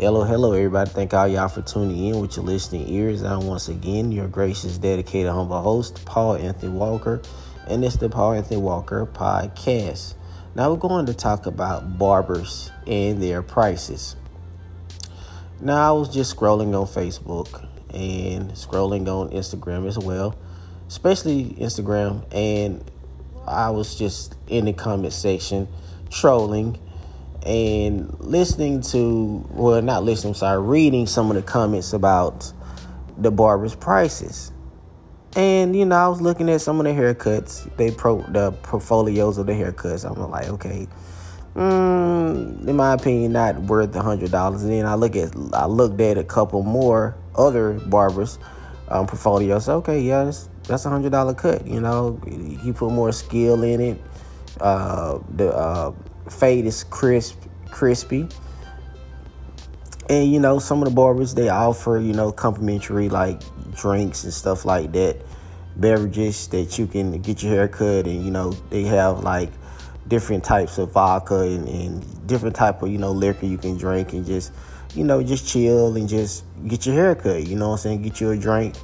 Hello, hello, everybody. Thank all y'all for tuning in with your listening ears. I'm once again your gracious, dedicated, humble host, Paul Anthony Walker, and it's the Paul Anthony Walker podcast. Now, we're going to talk about barbers and their prices. Now, I was just scrolling on Facebook and scrolling on Instagram as well, especially Instagram, and I was just in the comment section trolling and listening to well not listening sorry reading some of the comments about the barber's prices. And you know I was looking at some of the haircuts they pro the portfolios of the haircuts. I'm like okay mm, in my opinion not worth a hundred dollars. And then I look at I looked at a couple more other barbers um, portfolios. Okay yeah that's, a hundred dollar cut you know. He put more skill in it uh, the uh, fade is crisp, crispy. And you know, some of the barbers they offer, you know, complimentary like drinks and stuff like that, beverages that you can get your hair cut, and you know, they have like different types of vodka and, and different type of you know liquor you can drink and just you know just chill and just get your hair cut. You know what I'm saying? Get you a drink,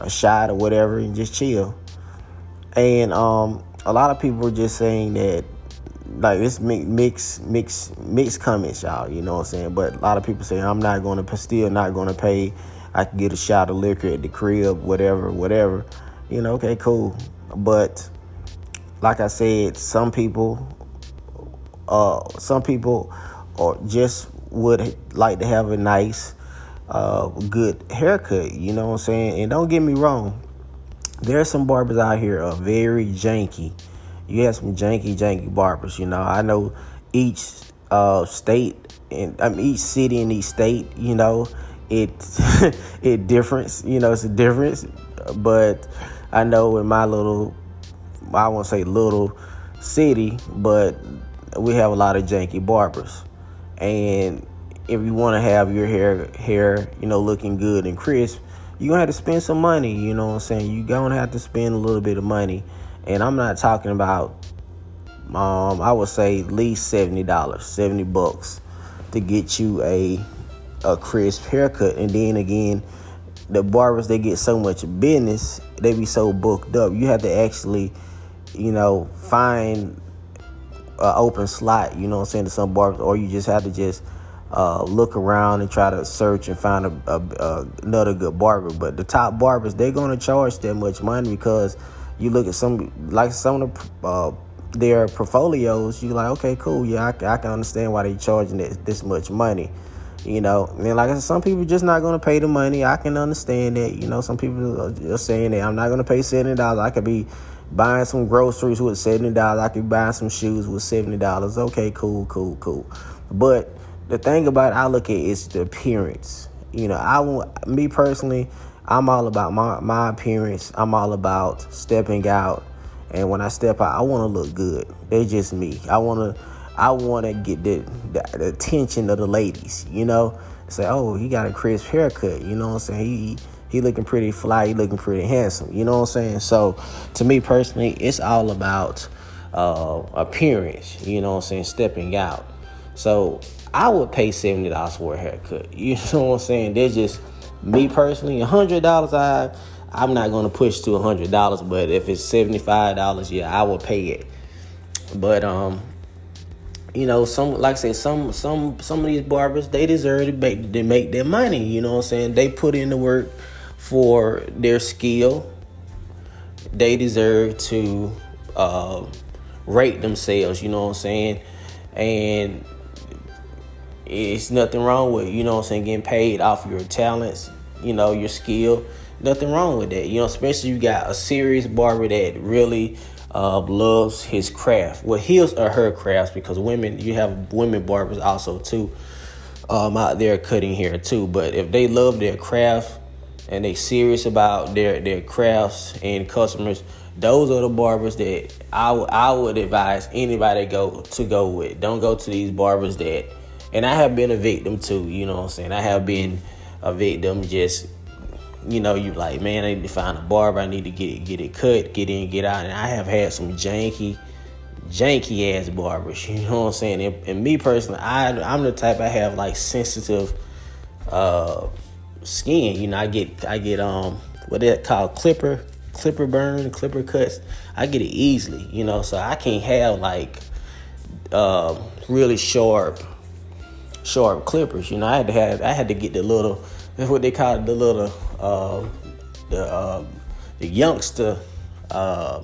a shot or whatever, and just chill. And um, a lot of people are just saying that like it's mix mix mix comments y'all you know what i'm saying? But a lot of people say i'm not going to still not going to pay. I can get a shot of liquor at the crib whatever whatever. You know okay cool. But like i said some people uh some people or just would like to have a nice uh good haircut you know what i'm saying? And don't get me wrong there are some barbers out here are very janky you have some janky, janky barbers. You know, I know each uh, state and I mean each city in each state. You know, it it difference. You know, it's a difference. But I know in my little, I won't say little city, but we have a lot of janky barbers, and if you want to have your hair hair you know looking good and crisp, you're gonna have to spend some money. You know what I'm saying? You're gonna have to spend a little bit of money and I'm not talking about um, I would say at least seventy dollars, seventy bucks to get you a a crisp haircut. And then again, the barbers they get so much business, they be so booked up. You have to actually, you know, find an open slot. You know, what I'm saying to some barbers, or you just have to just uh, look around and try to search and find a, a, a, another good barber. But the top barbers, they're gonna charge that much money because you look at some like some of the uh, their portfolios, you're like, okay, cool, yeah, I, I can understand why they're charging this, this much money. You know, and like I said, some people just not gonna pay the money. I can understand that. You know, some people are saying that I'm not gonna pay seventy dollars. I could be buying some groceries with seventy dollars. I could buy some shoes with seventy dollars. Okay, cool, cool, cool. But the thing about it, I look at is the appearance. You know, I want me personally. I'm all about my, my appearance. I'm all about stepping out. And when I step out, I want to look good. They're just me. I want to I want to get the, the, the, attention of the ladies, you know? Say, oh, he got a crisp haircut, you know what I'm saying? He, he looking pretty fly, he looking pretty handsome, you know what I'm saying? So to me personally, it's all about uh, appearance, you know what I'm saying? Stepping out. So I would pay $70 for a haircut, you know what I'm saying? They're just me personally, a hundred dollars, I I'm not gonna push to a hundred dollars, but if it's seventy five dollars, yeah, I will pay it. But um, you know, some like I say, some some some of these barbers they deserve to make to make their money. You know what I'm saying? They put in the work for their skill. They deserve to uh, rate themselves. You know what I'm saying? And it's nothing wrong with, you know what I'm saying, getting paid off your talents, you know, your skill. Nothing wrong with that. You know, especially you got a serious barber that really uh, loves his craft. Well, his or her crafts because women, you have women barbers also too um, out there cutting hair too. But if they love their craft and they serious about their their crafts and customers, those are the barbers that I, w- I would advise anybody go to go with. Don't go to these barbers that and I have been a victim too, you know what I'm saying? I have been a victim just you know, you like, man, I need to find a barber, I need to get it get it cut, get in, get out. And I have had some janky, janky ass barbers, you know what I'm saying? And, and me personally, I I'm the type I have like sensitive uh, skin. You know, I get I get um what they call clipper clipper burn, clipper cuts. I get it easily. You know, so I can't have like uh, really sharp sharp clippers. You know, I had to have I had to get the little that's what they call it, the little uh, the uh, the youngster uh,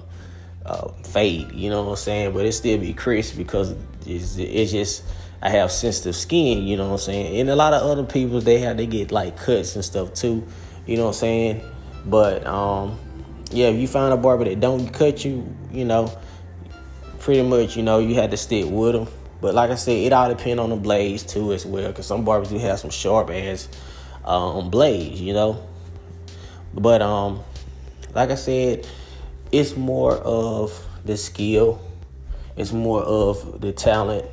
uh, fade. You know what I'm saying? But it still be crisp because it's, it's just I have sensitive skin. You know what I'm saying? And a lot of other people they have they get like cuts and stuff too. You know what I'm saying? But um, yeah, if you find a barber that don't cut you, you know, pretty much you know you had to stick with them. But like I said, it all depends on the blades too as well, because some barbers do have some sharp ass um, blades, you know. But um, like I said, it's more of the skill, it's more of the talent,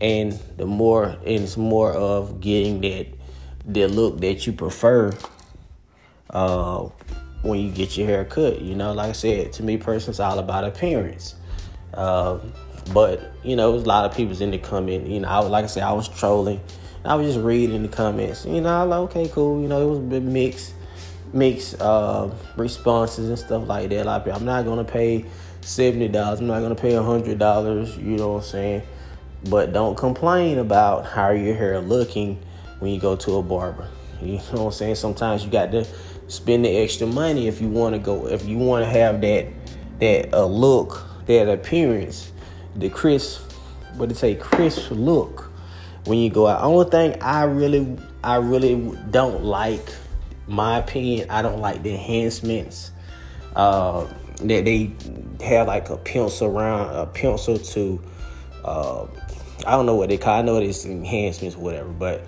and the more and it's more of getting that the look that you prefer uh, when you get your hair cut. You know, like I said, to me personally, it's all about appearance. Uh, but you know, there's a lot of people's in the comment. You know, I, like I said, I was trolling. I was just reading the comments. You know, I like okay, cool. You know, it was a bit mixed, mixed uh, responses and stuff like that. Like, I'm not gonna pay seventy dollars. I'm not gonna pay hundred dollars. You know what I'm saying? But don't complain about how your hair looking when you go to a barber. You know what I'm saying? Sometimes you got to spend the extra money if you want to go. If you want to have that that uh, look, that appearance, the crisp, what it say, crisp look when you go out. Only thing I really, I really don't like, my opinion, I don't like the enhancements uh, that they have like a pencil around a pencil to. Uh, I don't know what they call. I know it's enhancements, whatever, but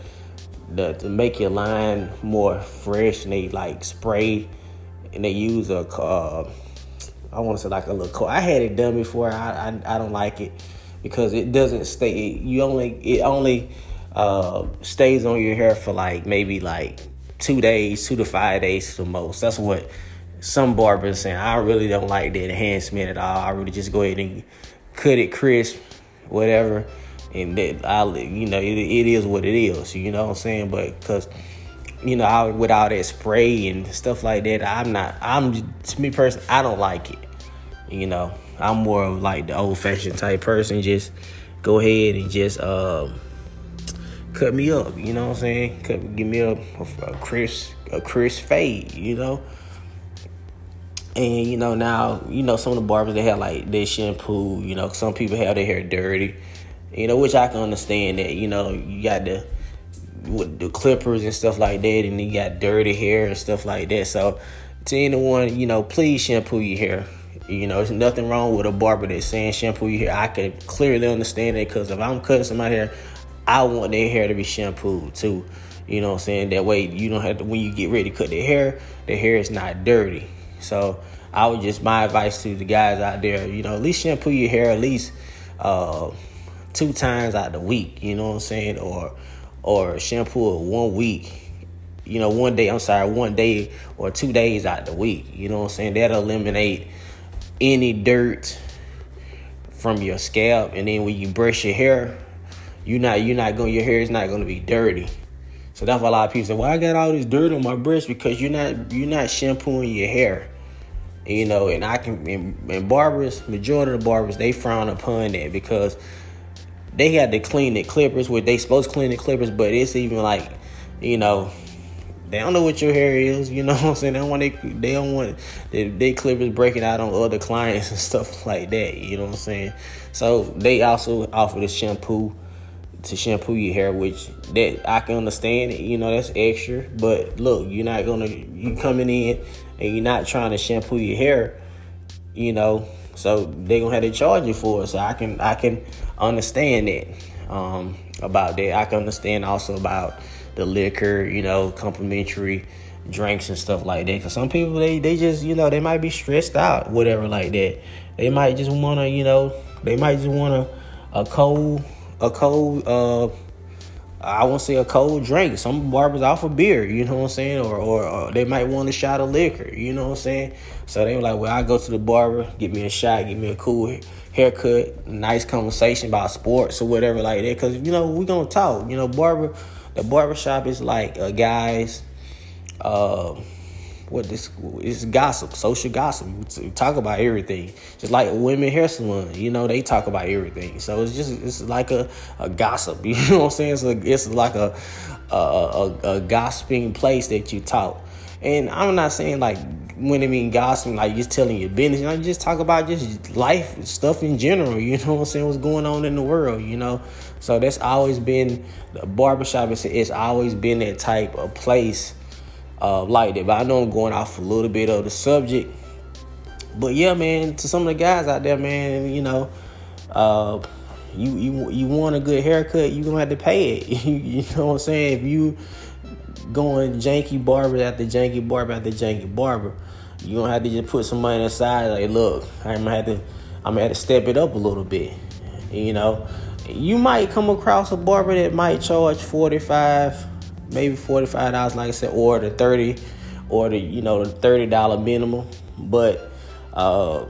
the, to make your line more fresh, and they like spray and they use a. Uh, I want to say like a little. Coat. I had it done before. I, I I don't like it because it doesn't stay. You only it only uh, stays on your hair for like maybe like two days, two to five days the most. That's what some barbers saying. I really don't like the enhancement at all. I really just go ahead and cut it crisp, whatever and that I, you know, it, it is what it is. You know what I'm saying? But because, you know, I, with all that spray and stuff like that, I'm not. I'm to me personally, I don't like it. You know, I'm more of like the old fashioned type person. Just go ahead and just um, cut me up. You know what I'm saying? Cut, give me a, a, a crisp, a crisp fade. You know. And you know now, you know some of the barbers they have like their shampoo. You know, some people have their hair dirty you know, which I can understand that, you know, you got the with the clippers and stuff like that, and he got dirty hair and stuff like that. So, to anyone, you know, please shampoo your hair. You know, there's nothing wrong with a barber that's saying shampoo your hair. I can clearly understand that because if I'm cutting somebody's hair, I want their hair to be shampooed too. You know what I'm saying? That way you don't have to, when you get ready to cut their hair, the hair is not dirty. So, I would just, my advice to the guys out there, you know, at least shampoo your hair, at least, uh, two times out the week, you know what I'm saying? Or or shampoo one week, you know, one day, I'm sorry, one day or two days out the week. You know what I'm saying? That'll eliminate any dirt from your scalp and then when you brush your hair, you're not you're not going your hair is not gonna be dirty. So that's why a lot of people say, Well, I got all this dirt on my brush because you're not you're not shampooing your hair. You know, and I can and, and barbers, majority of the barbers, they frown upon that because they had to clean the clippers, where they supposed to clean the clippers, but it's even like, you know, they don't know what your hair is. You know what I'm saying? They don't want they, they don't want they, they clippers breaking out on other clients and stuff like that. You know what I'm saying? So they also offer the shampoo to shampoo your hair, which that I can understand. You know that's extra, but look, you're not gonna you coming in and you're not trying to shampoo your hair. You know, so they gonna have to charge you for it. So I can I can understand that um, about that. I can understand also about the liquor, you know, complimentary drinks and stuff like that. Cause some people they they just you know they might be stressed out, whatever like that. They might just wanna you know they might just wanna a cold a cold uh I won't say a cold drink. Some barbers offer beer, you know what I'm saying? Or, or, or, they might want a shot of liquor, you know what I'm saying? So they were like, well, I go to the barber, get me a shot, get me a cool haircut, nice conversation about sports or whatever like that. Because, you know, we to talk. You know, barber, the barbershop is like a guy's uh what this is gossip, social gossip. We talk about everything, just like women hair salon. You know, they talk about everything. So it's just it's like a, a gossip. You know what I'm saying? It's like a a, a, a gossiping place that you talk. And I'm not saying like when I mean gossiping, like just telling your business. You know, just talk about just life stuff in general. You know what I'm saying? What's going on in the world? You know. So that's always been the barbershop. It's, it's always been that type of place uh, like that. But I know I'm going off a little bit of the subject. But yeah, man, to some of the guys out there, man, you know, uh, you you you want a good haircut, you gonna have to pay it. you know what I'm saying? If you going janky barber after janky barber after janky barber, you gonna have to just put some money aside. Like, look, I'm gonna have to, I'm gonna have to step it up a little bit. You know, you might come across a barber that might charge forty five maybe forty five dollars, like I said, or the thirty, or the you know the thirty dollar minimum. But uh,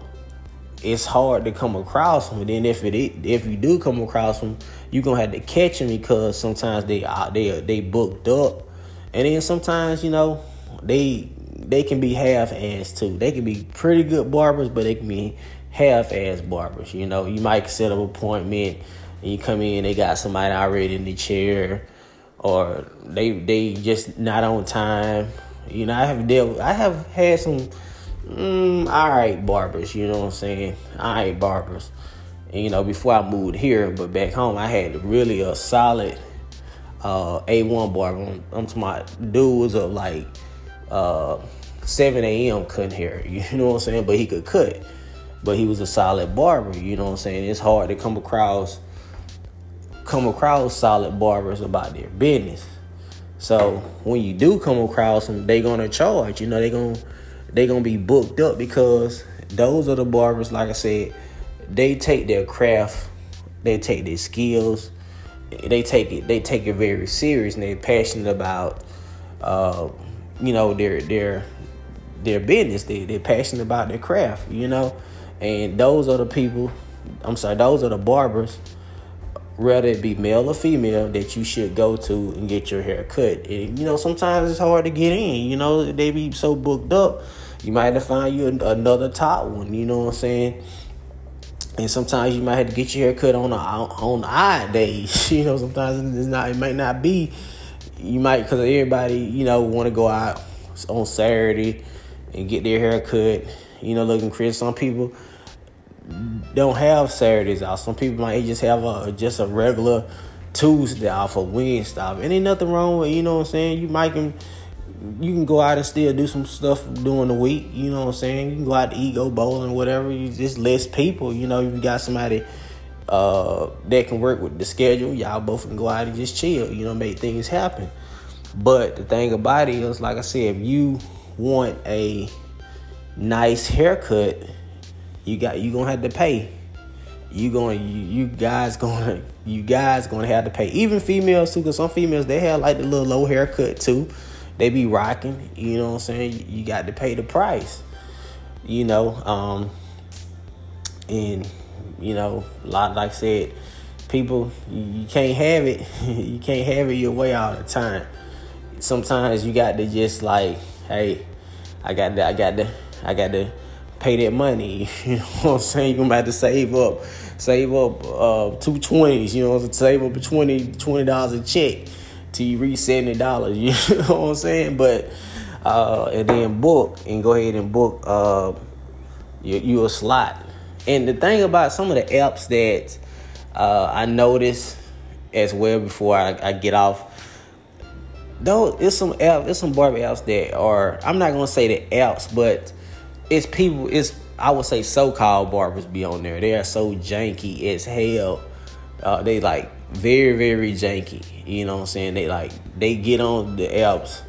it's hard to come across them. And then if it if you do come across them, you're gonna have to catch them because sometimes they uh, they they booked up, and then sometimes you know they they can be half ass too. They can be pretty good barbers, but they can be half ass barbers. You know, you might set up an appointment and you come in, they got somebody already in the chair or they they just not on time. You know, I have dealt I have had some mm, all right barbers, you know what I'm saying? All right barbers. And, you know, before I moved here, but back home I had really a solid uh, A1 barber. I'm, I'm talking about dude was up like uh, 7 a.m. cutting hair, you know what I'm saying? But he could cut. But he was a solid barber, you know what I'm saying? It's hard to come across come across solid barbers about their business. So when you do come across them, they're gonna charge. You know, they gonna they gonna be booked up because those are the barbers. Like I said, they take their craft, they take their skills, they take it they take it very serious, and they're passionate about, uh, you know, their their their business. They they're passionate about their craft. You know, and those are the people. I'm sorry, those are the barbers whether it be male or female, that you should go to and get your hair cut. And, you know, sometimes it's hard to get in. You know, they be so booked up. You might have to find you another top one. You know what I'm saying? And sometimes you might have to get your hair cut on a, on odd days. You know, sometimes it's not. It might not be. You might because everybody you know want to go out on Saturday and get their hair cut. You know, looking crisp. Some people don't have Saturdays off. Some people might just have a just a regular Tuesday off or Wednesday off. And ain't nothing wrong with you know what I'm saying. You might can you can go out and still do some stuff during the week. You know what I'm saying. You can go out to eat, go bowling, whatever. You just less people. You know, you got somebody uh, that can work with the schedule. Y'all both can go out and just chill. You know, make things happen. But the thing about it is, like I said, if you want a nice haircut you got you gonna have to pay. You going you, you guys gonna you guys gonna have to pay. Even females too, cause some females they have like the little low haircut too. They be rocking. You know what I'm saying? You got to pay the price. You know, um, and you know, a lot like I said, people you can't have it. you can't have it your way all the time. Sometimes you got to just like, hey, I got to, I got to, I got to pay that money. You know what I'm saying? You're have to save up, save up uh, two twenties. You know, save up a 20 dollars a check till you reach seventy dollars. You know what I'm saying? But uh, and then book and go ahead and book uh, you, you a slot. And the thing about some of the apps that uh, I noticed as well before I, I get off though it's some apps, it's some barber apps that are I'm not gonna say the apps, but it's people it's I would say so-called barbers be on there. They are so janky as hell. Uh, they like very very janky. You know what I'm saying? They like they get on the apps,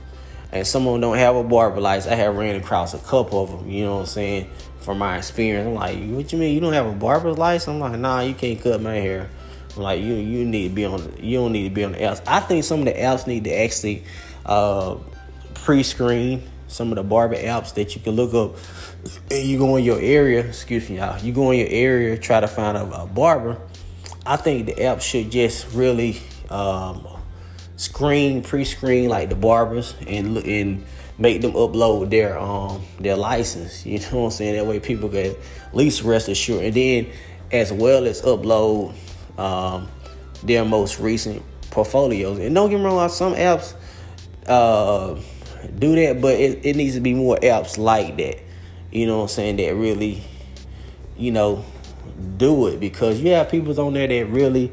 and some of them don't have a barber license. I have ran across a couple of them. You know what I'm saying? From my experience, I'm like, what you mean you don't have a barber license? I'm like, nah, you can't cut my hair. I'm like, you you need to be on. You don't need to be on the apps. I think some of the apps need to actually uh, pre-screen some of the barber apps that you can look up. And you go in your area, excuse me, y'all. You go in your area, try to find a, a barber. I think the app should just really um, screen, pre-screen like the barbers and and make them upload their um their license. You know what I'm saying? That way people can at least rest assured. And then as well as upload um their most recent portfolios. And don't get me wrong, some apps uh do that, but it, it needs to be more apps like that. You know what I'm saying? That really, you know, do it because you have people on there that really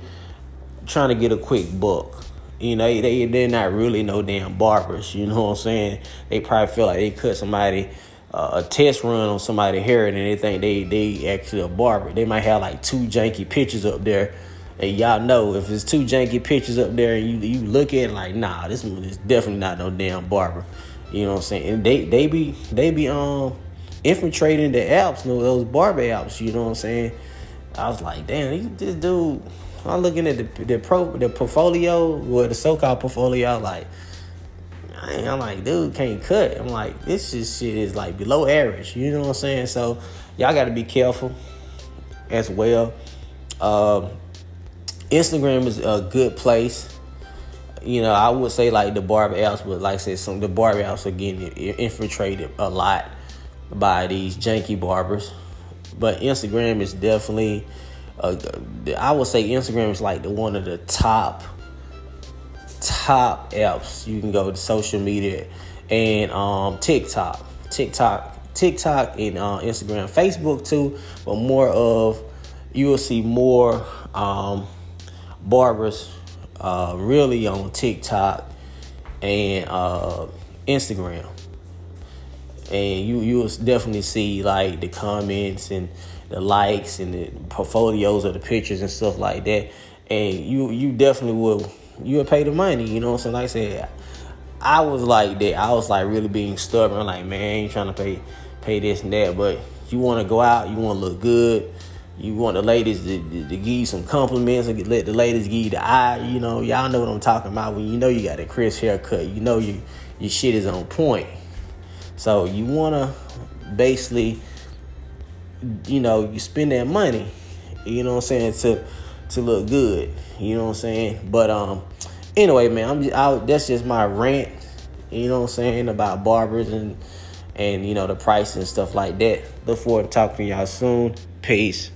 trying to get a quick buck. You know, they they're not really no damn barbers. You know what I'm saying? They probably feel like they cut somebody uh, a test run on somebody's hair and they think they they actually a barber. They might have like two janky pictures up there. And y'all know if it's two janky pictures up there and you you look at it like, nah, this one is definitely not no damn barber. You know what I'm saying? And they they be they be um infiltrating the apps, you know, those barber apps, you know what I'm saying? I was like, damn, this dude. I'm looking at the the pro the portfolio, or the so-called portfolio. like, I'm like, dude, can't cut. I'm like, this is shit is like below average. You know what I'm saying? So y'all got to be careful as well. Um, Instagram is a good place. You know, I would say like the barber apps, but like I said, some the barber apps are getting infiltrated a lot by these janky barbers. But Instagram is definitely, uh, I would say Instagram is like the one of the top, top apps you can go to social media and um, TikTok, TikTok, TikTok and uh, Instagram, Facebook too, but more of you will see more um, barbers uh, really on TikTok and uh, Instagram and you you'll definitely see like the comments and the likes and the portfolios of the pictures and stuff like that. And you you definitely will you will pay the money. You know what I'm saying? Like I said, I was like that. I was like really being stubborn. Like man, I ain't trying to pay pay this and that. But you want to go out, you want to look good. You want the ladies to, to, to, give you some compliments and let the ladies give you the eye. You know, y'all know what I'm talking about. When you know you got a crisp haircut, you know you your shit is on point. So you want to basically, you know, you spend that money, you know what I'm saying, to to look good. You know what I'm saying? But um, anyway, man, I'm just, I, that's just my rant. You know what I'm saying about barbers and and you know the price and stuff like that. Look forward to talking to y'all soon. Peace.